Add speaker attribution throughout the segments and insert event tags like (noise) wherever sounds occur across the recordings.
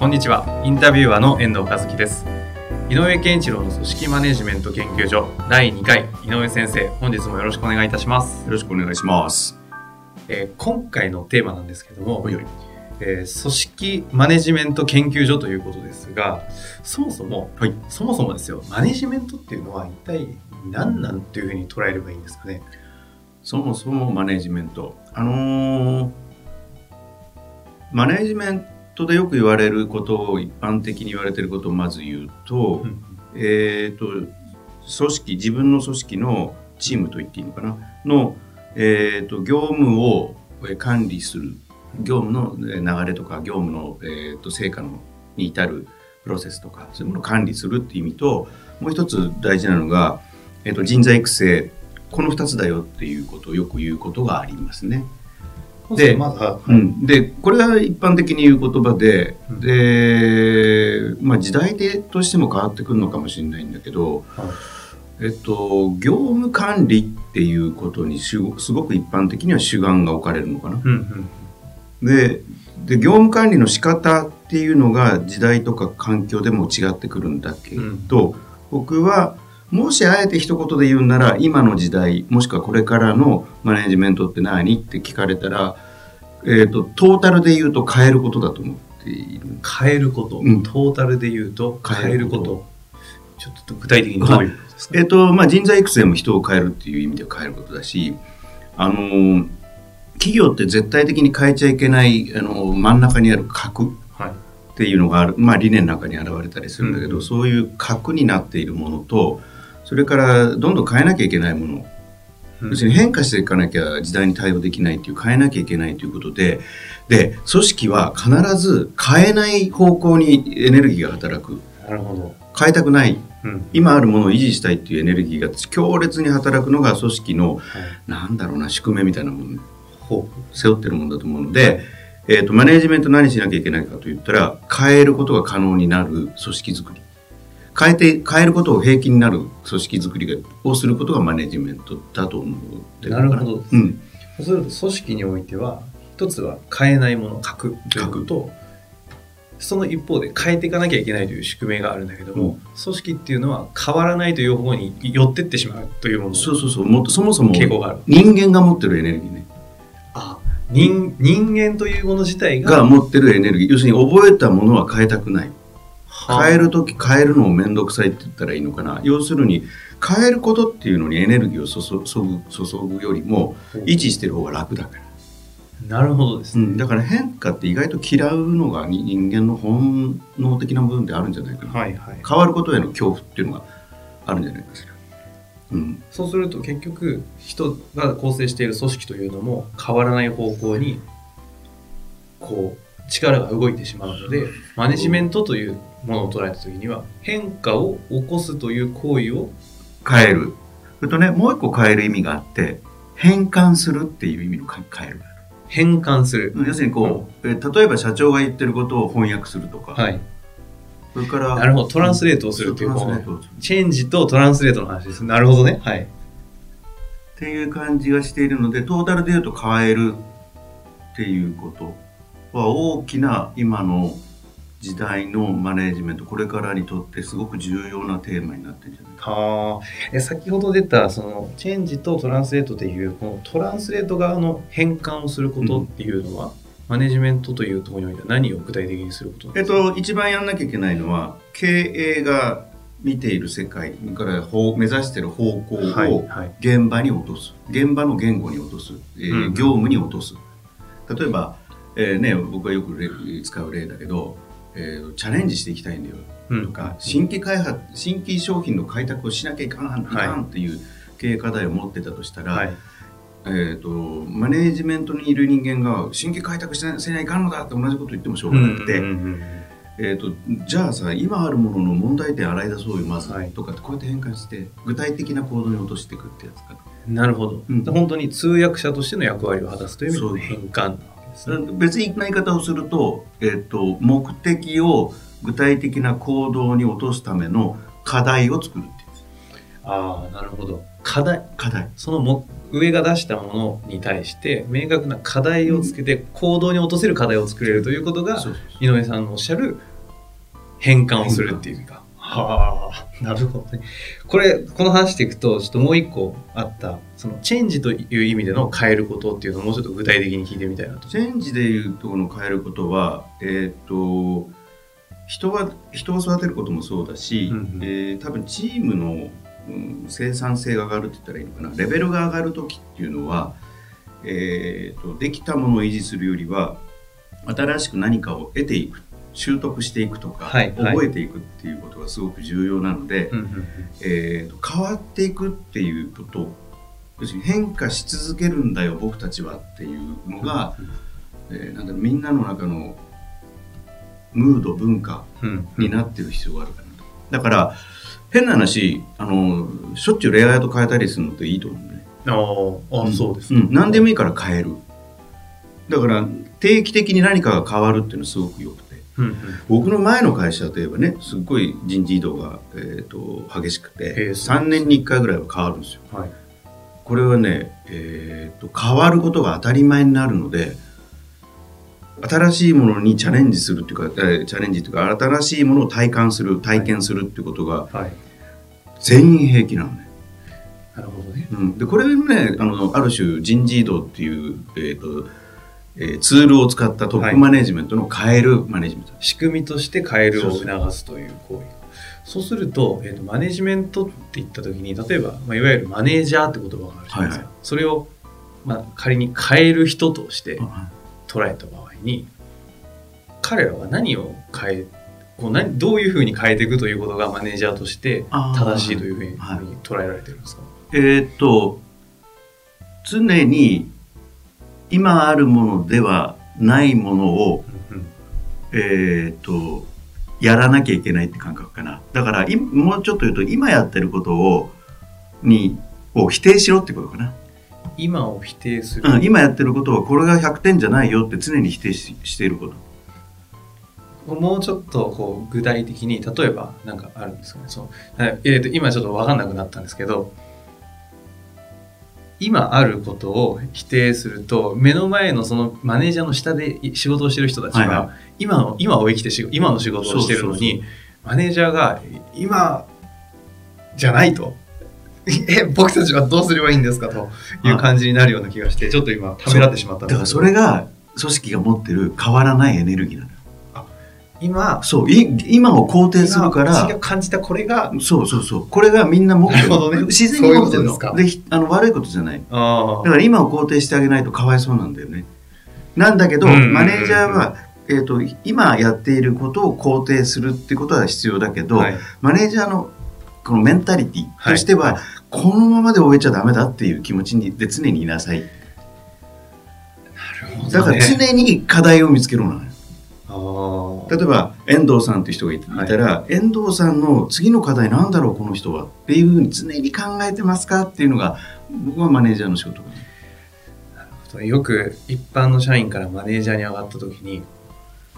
Speaker 1: こんにちは。インタビュアーの遠藤和樹です。井上健一郎の組織マネジメント研究所第2回。井上先生本日もよろしくお願いいたします。
Speaker 2: よろしくお願いします。
Speaker 1: えー今回のテーマなんですけども、えー組織マネジメント研究所ということですがそもそも、
Speaker 2: はい。
Speaker 1: そもそもですよ。マネジメントっていうのは一体何なんていうふうに捉えればいいんですかね？
Speaker 2: そもそもマネジメント。あのーマネジメントでよく言われることを一般的に言われていることをまず言うと、えっ、と、組織、自分の組織のチームと言っていいのかな、の、えっ、と、業務をえー管理する。業務のえー流れとか、業務の、えー、と成果のに至るプロセスとか、そういうものを管理するっていう意味と、もう一つ大事なのが、えっ、と、人材育成。この二つだよっていうことをよく言うことがありますね。で
Speaker 1: まずは、
Speaker 2: うん、でこれが一般的に言う言葉で、
Speaker 1: うん。
Speaker 2: で、まあ、時代でとしても変わってくるのかもしれないんだけど、えっと、業務管理っていうことにすごく一般的には主眼が置かれるのかな。
Speaker 1: うんうん
Speaker 2: でで業務管理の仕方っていうのが時代とか環境でも違ってくるんだけど、僕はもしあえて一言で言うなら今の時代もしくはこれからのマネジメントって何って聞かれたら、えー、とトータルで言うと変えることだと思っている。
Speaker 1: 変えること、
Speaker 2: うん。
Speaker 1: トータルで言うと変えること。ちょっと具体的にどういうことですか、
Speaker 2: えっ、とまあ人材育成も人を変えるっていう意味では変えることだしあのー企業って絶対的に変えちゃいけないあの真ん中にある核
Speaker 1: はい。
Speaker 2: っていうのがある、まあ、理念の中に現れたりするんだけど、
Speaker 1: うん。
Speaker 2: そういう核になっているものとそれからどんどん変えなきゃいけないもの、要するに変化していかなきゃ時代に対応できないっていう変えなきゃいけないということでで組織は必ず変えない方向にエネルギーが働く。
Speaker 1: なるほど、
Speaker 2: 変えたくない。
Speaker 1: うん。
Speaker 2: 今あるものを維持したいっていうエネルギーが強烈に働くのが組織のなんだろうな宿命みたいなもの。
Speaker 1: ほ
Speaker 2: 背負ってるものだと思うので、えー、とマネジメント何しなきゃいけないかといったら変えることが可能になる組織づくり変えて変えることを平気になる組織づくりがをすることがマネジメントだと思って
Speaker 1: なるほど
Speaker 2: うん、
Speaker 1: うそうすると組織においては一つは変えないもの核ということ。とその一方で変えていかなきゃいけないという宿命があるんだけども、
Speaker 2: うん。
Speaker 1: 組織っていうのは変わらないという方向に寄ってってしまうというもの
Speaker 2: そうそうそう。もそもそも
Speaker 1: 傾向がある。
Speaker 2: 人間が持ってるエネルギーね。
Speaker 1: あ人人間というもの自体が
Speaker 2: が持ってるエネルギー。要するに覚えたものは変えたくない。
Speaker 1: は
Speaker 2: 変える時変えるのも面倒くさいって言ったらいいのかな。要するに変えることっていうのにエネルギーを注ぐ注ぐよりも維持してる方が楽だから。
Speaker 1: なるほどですね、
Speaker 2: うん、だから変化って意外と嫌うのがに人間の本能的な部分であるんじゃないかな、
Speaker 1: はいはい。
Speaker 2: 変わることへの恐怖っていうのがあるんじゃないかしら、うん、
Speaker 1: そうすると結局人が構成している組織というのも変わらない方向にこう力が動いてしまうのでマネジメントというものを捉えた時には変化を起こすという行為を
Speaker 2: 変える。それとねもう一個変える意味があって変換するっていう意味の変変える。
Speaker 1: 変換する、
Speaker 2: る要するにこう、え例えば社長が言ってることを翻訳するとか、
Speaker 1: はい。
Speaker 2: それから
Speaker 1: なるほど。トランスレートをするという方。の
Speaker 2: そう
Speaker 1: チェンジとトランスレートの話です。なるほどね。はい。
Speaker 2: っていう感じがしているのでトータルで言うと変えるっていうことは大きな今の時代のマネジメントこれからにとってすごく重要なテーマになってるんじゃないか。
Speaker 1: はあ。え先ほど出たそのチェンジとトランスレートでいうこのトランスレート側の変換をすることっていうのは、マネジメントというところにおいては何を具体的にすること
Speaker 2: えっ
Speaker 1: ですか、
Speaker 2: と一番やんなきゃいけないのは経営が見ている世界から方目指している方向
Speaker 1: はい
Speaker 2: を
Speaker 1: はい。
Speaker 2: 現場に落とす。現場の言語に落とす、えー
Speaker 1: うん。
Speaker 2: 業務に落とす。例えば、えーね、僕はよく例使う例だけど、えーチャレンジしていきたいんだよ。
Speaker 1: うん。
Speaker 2: とか新規開発新規商品の開拓をしなきゃいかんい。かんっていう経営課題を持ってたとしたら、
Speaker 1: はい。
Speaker 2: えーと、マネージメントにいる人間が新規開拓しせないかんのだって同じこと言ってもしょうがなくて、うんうんうんえーと、じゃあさ今あるものの問題点洗い出そうよまず、はい、とかってこうやって変換して具体的な行動に落としていくってやつか
Speaker 1: なるほど、うん、本当に通訳者としての役割を果たすという意味での変換
Speaker 2: 別に言い方をすると,、えーと、目的を具体的な行動に落とすための課題を作るって
Speaker 1: ああなるほど。課題。
Speaker 2: 課題。
Speaker 1: そのも上が出したものに対して明確な課題をつけて行動に落とせる課題を作れるということが、井上さんのおっしゃる変換をするっていうか。はあ、なるほどね。これ、この話していくと、ちょっともう一個あった、そのチェンジという意味での変えることっていうのをもうちょっと具体的に聞いてみたいなと。
Speaker 2: チェンジでいうとこの変えることは、えっ、ー、と、人は、人を育てることもそうだし、うんうん、えー、多分チームの、うん、生産性が上がるって言ったらいいのかな、レベルが上がる時っていうのは、えーと、とできたものを維持するよりは新しく何かを得ていく習得していくとか、はい覚えていくっていうことがすごく重要なので、えーと、変わっていくっていうこと要するに変化し続けるんだよ僕たちはっていうのが、うん、えー、なんだろうみんなの中のムード文化になってる必要があるかなと。だから変な話あのしょっちゅうレイアウト変えたりするのっていいと思うね。
Speaker 1: ああ、そうです、
Speaker 2: ね、うん、何でもいいから変える。だから定期的に何かが変わるっていうのはすごくよくうんうん、僕の前の会社といえばねすっごい人事異動が、えーと、激しくて3年に1回ぐらいは変わるんですよ。はい、これはね、えーと、変わることが当たり前になるので新しいものにチャレンジするっていうか、えー、チャレンジというか新しいものを体感する体験するっていうことが、全員平気なのね。
Speaker 1: なるほどね、
Speaker 2: うん、でこれねあのある種人事異動っていう、えーとえツールを使ったトップマネジメントの変えるマネジメント、
Speaker 1: はい、仕組みとして変えるを促すという行為。そうすると,、えーと、マネジメントって言った時に例えば、まあ、いわゆるマネージャーって言葉があるじゃないですか、はいはい、それを、まあ、仮に変える人として捉えた場合に、彼らは何を変えこう何どういうふうに変えていくということがマネージャーとして正しいというふうに捉えられてるんですか、
Speaker 2: えー、っと常に今あるものではないものを、えっ、とやらなきゃいけないって感覚かな。だからもうちょっと言うと今やってることをにを否定しろってことかな。
Speaker 1: 今を否定す
Speaker 2: る、うん、今やってることはこれが100点じゃないよって常に否定ししているこ
Speaker 1: と。もうちょっとこう具体的に例えば何かあるんですかね。そう、えー、と今ちょっと分かんなくなったんですけど今あることを否定すると目の前のそのマネージャーの下で仕事をしてる人たちが、はい、今の今を生きてし今の仕事をしてるのにマネージャーが今じゃないと。(laughs) え僕たちはどうすればいいんですかという感じになるような気がしてちょっと今ためらってしまった
Speaker 2: だからそれが組織が持ってる変わらないエネルギーなの
Speaker 1: 今
Speaker 2: そうい今を肯定するから
Speaker 1: 私が感じたこれが
Speaker 2: そうそうそうこれがみんな持ってる、ね、自然に持ってるの。であの悪いことじゃない。だから今を肯定してあげないとかわいそうなんだよね。なんだけど、マネージャーは、えーと、今やっていることを肯定するってことは必要だけど、はい、マネージャーのこのメンタリティとしては、はい、このままで終えちゃダメだっていう気持ちにで常にいなさい。ね、だから常に課題を見つけろなのよ。例えば遠藤さんという人がいたら、はい、遠藤さんの次の課題なんだろうこの人はっていうふうに常に考えてますかっていうのが僕はマネージャーの仕事
Speaker 1: よく一般の社員からマネージャーに上がった時に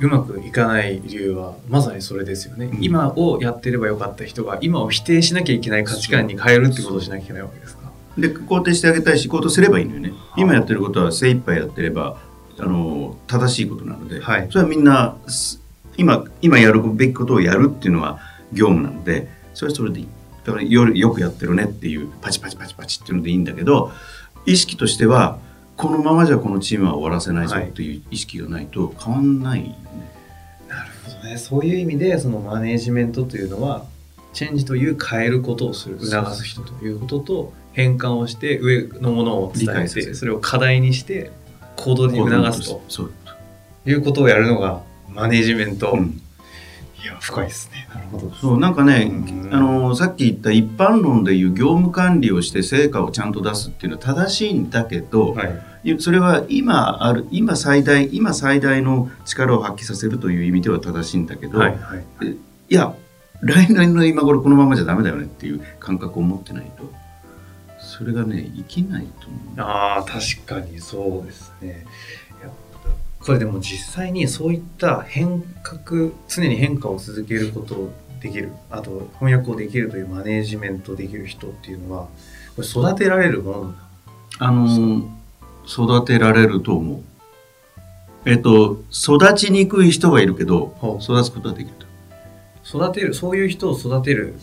Speaker 1: うまくいかない理由はまさにそれですよね、うん、今をやってればよかった人が今を否定しなきゃいけない価値観に変えるってことをしなきゃいけないわけですか？
Speaker 2: で肯定してあげたい仕事すればいいのよね、今やってることは精一杯やってればあの正しいことなので、はい、それはみんな今今やるべきことをやるっていうのは業務なのでそれはそれでいい。だからよよくやってるねっていうパチパチパチパチっていうのでいいんだけど意識としてはこのままじゃこのチームは終わらせないぞっていう意識がないと変わんないよね、
Speaker 1: なるほどね。そういう意味でそのマネージメントというのはチェンジという変えることをする。促す人ということと変換をして上のものを伝えてそれを課題にして行動に促すと。いうことをやるのがマネジメント、うん、いや深いですね。なるほど。
Speaker 2: そうなんかね、
Speaker 1: うん。
Speaker 2: あのさっき言った一般論でいう業務管理をして成果をちゃんと出すっていうのは正しいんだけど、
Speaker 1: はい。
Speaker 2: それは今ある今最大今最大の力を発揮させるという意味では正しいんだけど、
Speaker 1: はいはい
Speaker 2: い。や来年の今頃このままじゃダメだよねっていう感覚を持ってないとそれがね生きないと思う。
Speaker 1: ああ確かにそうですねこれでも実際にそういった変革常に変化を続けることをできるあと翻訳をできるというマネージメントできる人っていうのはこれ育てられるもの
Speaker 2: あの育てられると思う。えっと育ちにくい人はいるけど育つことはできると。
Speaker 1: 育てるそういう人を育てる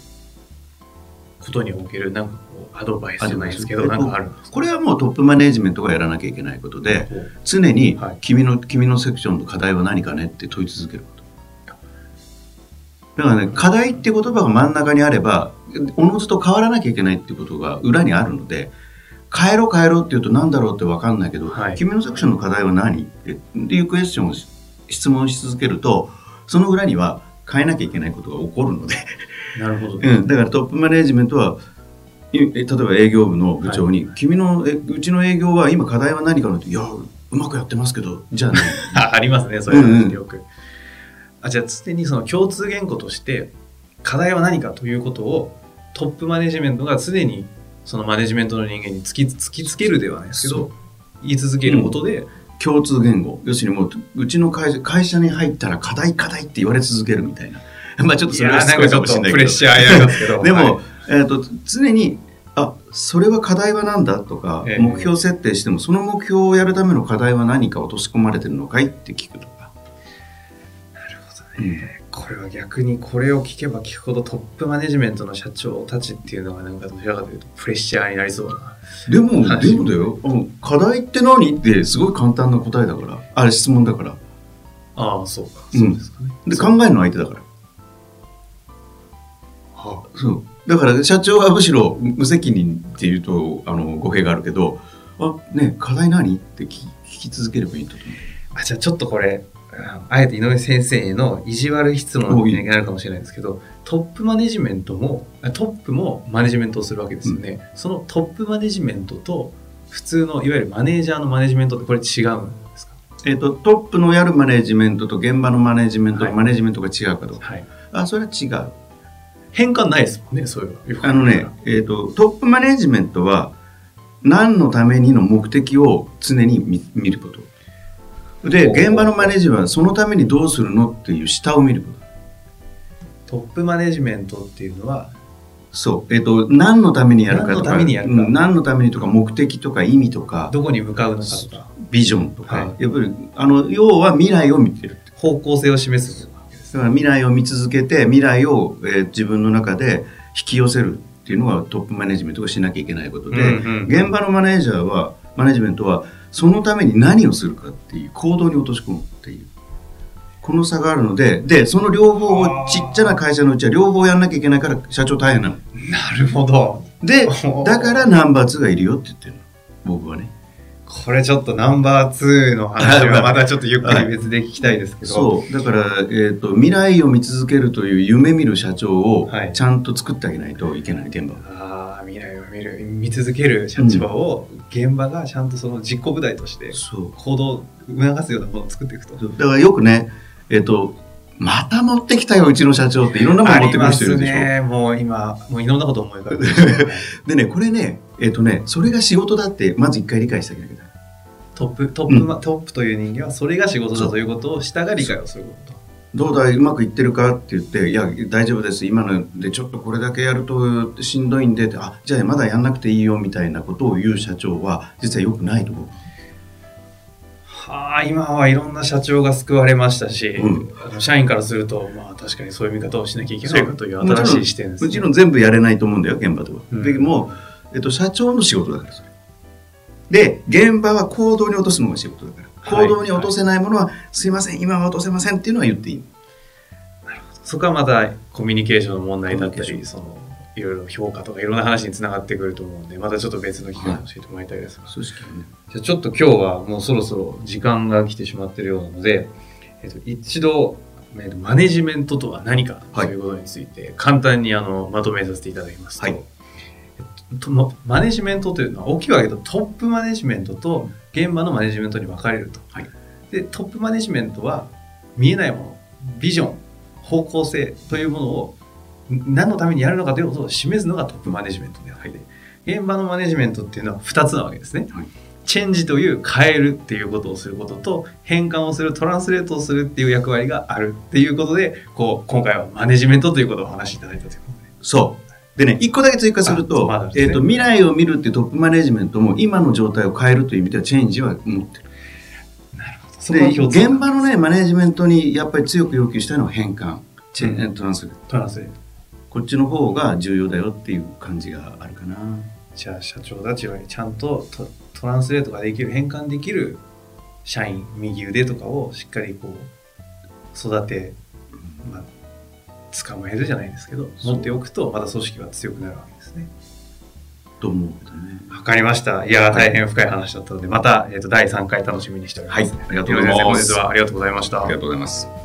Speaker 1: ことにおけるなんかこうアドバイスじゃないですけど
Speaker 2: アドバイス
Speaker 1: なんか
Speaker 2: これはもうトップマネジメントがやらなきゃいけないことで常に
Speaker 1: はい
Speaker 2: 君の,、君のセクションの課題は何かねって問い続けること。だからね課題って言葉が真ん中にあればおのずと変わらなきゃいけないっていうことが裏にあるので変えろ変えろって言うと何だろうって分かんないけど、
Speaker 1: はい。
Speaker 2: 君のセクションの課題は何っていうクエスチョンをし質問し続けるとその裏には変えなきゃいけないことが起こるので
Speaker 1: なるほど、
Speaker 2: うん、だからトップマネジメントは例えば営業部の部長に、君のえうちの営業は今課題は何かなっていやうまくやってますけどじゃあね。
Speaker 1: あ (laughs) ありますねそういう話ってよく、あじゃあ常にその共通言語として課題は何かということをトップマネジメントが常にそのマネジメントの人間に突き突きつけるではない。ですけ
Speaker 2: そ
Speaker 1: ど言い続けることで、
Speaker 2: 共通言語。要するにもううちの会社会社に入ったら課題課題って言われ続けるみたいなまあちょっとそれは
Speaker 1: なんかちょっとプレッシ
Speaker 2: ャ
Speaker 1: ャーやりますけど。
Speaker 2: でも、
Speaker 1: はい。
Speaker 2: えー、と常にあそれは課題は何だとか、
Speaker 1: ええ。
Speaker 2: 目標設定してもその目標をやるための課題は何か落とし込まれてるのかいって聞くとか、
Speaker 1: なるほどね、これは逆にこれを聞けば聞くほどトップマネジメントの社長たちっていうのはなんかどちらかというとプレッシャーになりそうな。
Speaker 2: でも、
Speaker 1: 話
Speaker 2: でもだよ。あの課題って何ってすごい簡単な答えだから。あれ質問だから。
Speaker 1: ああそうか。
Speaker 2: うん。
Speaker 1: そうですかね、
Speaker 2: で考えるの相手だから。
Speaker 1: は
Speaker 2: そう。だから社長はむしろ無責任っていうとあの語弊があるけどあね課題何？って聞き聞き続ければいいと思
Speaker 1: あじゃあちょっとこれああえて井上先生への意地悪い質問になるかもしれないですけどトップマネジメントもあトップもマネジメントをするわけですよね、そのトップマネジメントと普通のいわゆるマネージャーのマネジメントってこれ違うんですか？
Speaker 2: う、えっとトップのやるマネジメントと現場のマネジメント、
Speaker 1: はい。
Speaker 2: マネジメントが違うかどうか。
Speaker 1: はい。
Speaker 2: あそれは違う
Speaker 1: 変換ないですもんねそういう
Speaker 2: あのね、えっとトップマネジメントは何のためにの目的を常に見見ること。で現場のマネージはそのためにどうするのっていう下を見ること。
Speaker 1: トップマネジメントっていうのは？
Speaker 2: そう、えっ、と、何のためにやるかとか、
Speaker 1: 何のためにやるか。
Speaker 2: うん何のためにとか、目的とか意味とか、
Speaker 1: どこに向かうのかとか。
Speaker 2: ビジョンとか、
Speaker 1: はい。
Speaker 2: やっぱり、あの、要は未来を見てる。
Speaker 1: 方向性を示す
Speaker 2: だから未来を見続けて、未来を、えー自分の中で引き寄せるっていうのがトップマネジメントがしなきゃいけないことで、
Speaker 1: うんうん
Speaker 2: 現場のマネージャーは、マネジメントは、そのために何をするかっていう行動に落とし込むっていう。この差があるので、で、その両方をちっちゃな会社のうちは両方やんなきゃいけないから社長大変なの。
Speaker 1: なるほど
Speaker 2: でだからナンバー2がいるよって言ってるの。僕はね。
Speaker 1: これちょっとナンバー2の話はまたちょっとゆっくり別で聞きたいですけど、
Speaker 2: そう。だから、えっ、と、未来を見続けるという夢見る社長を
Speaker 1: はい
Speaker 2: ちゃんと作ってあげないといけない、現場は。
Speaker 1: ああ未来を見る見続ける社長を現場がちゃんとその実行部隊として。行動を促すようなものを作っていくと。
Speaker 2: だからよくね、えっ、と、また持ってきたよ、うちの社長っていろんなもの持ってくる人いるでしょ。
Speaker 1: ありますね。もう今、もういろんなこと思い浮かべて (laughs)
Speaker 2: でね、これね、えっ、とね、それが仕事だって、まず一回理解してあげなきゃ。
Speaker 1: トップ、トップま、トップという人間はそれが仕事だということを下が理解をすること。
Speaker 2: どうだいうまくいってるかって言って、いや、大丈夫です。今のでちょっとこれだけやるとしんどいんであ、じゃあまだやんなくていいよみたいなことを言う社長は、実は良くないと思う。
Speaker 1: はあ、今はいろんな社長が救われましたし、
Speaker 2: うん
Speaker 1: 社員からすると、まあ確かにそういう見方をしなきゃいけないかという新しい視点です、
Speaker 2: もちろん全部やれないと思うんだよ、現場では。
Speaker 1: うん
Speaker 2: でも、えっと、社長の仕事だから、それ。で、現場は行動に落とすのが仕事だから。
Speaker 1: はい
Speaker 2: 行動に落とせないものは、すいません、今は落とせませんっていうのは言っていい。
Speaker 1: そこはまたコミュニケーションの問題だったり、そのいろいろ評価とかいろんな話につながってくると思うんで、またちょっと別の機会に教えてもらいたいです。
Speaker 2: 組織はね。
Speaker 1: じゃあちょっと今日はもうそろそろ時間が来てしまってるようなので、えっと、一度えーマネジメントとは何かと
Speaker 2: はい
Speaker 1: いうことについて簡単にあのまとめさせていただきますと、
Speaker 2: はい
Speaker 1: マネジメントというのは大きく分けるとトップマネジメントと現場のマネジメントに分かれると、
Speaker 2: はい。
Speaker 1: でトップマネジメントは見えないものビジョン方向性というものをん何のためにやるのかということを示すのがトップマネジメントであって、現場のマネジメントっていうのは2つなわけですね、
Speaker 2: はい。
Speaker 1: チェンジという変えるっていうことをすることと変換をするトランスレートをするっていう役割があるっていうことでこう今回はマネジメントということをお話しいただいたということで。
Speaker 2: そう。でね、一個だけ追加する
Speaker 1: あ
Speaker 2: と、
Speaker 1: まね。
Speaker 2: えっ、と、未来を見るっていうトップマネジメントも今の状態を変えるという意味ではチェンジは持ってる。
Speaker 1: なるほど。
Speaker 2: で、現場のね、マネジメントにやっぱり強く要求したいのは変換、チェン、
Speaker 1: うん。
Speaker 2: トランス。ト。
Speaker 1: トランス。
Speaker 2: こっちの方が重要だよっていう感じがあるかな。
Speaker 1: じゃあ社長たちはちゃんとトトランスレートができる変換できる社員右腕とかをしっかりこう育て、まあ、捕まえるじゃないですけど持っておくとまた組織は強くなるわけですね。
Speaker 2: と思うけどね。
Speaker 1: わかりました。いや、大変深い話だったので、また、えっ、と、第3回楽しみにしております。
Speaker 2: はいありがとうございます
Speaker 1: 本日はありがとうございました。
Speaker 2: とうございます。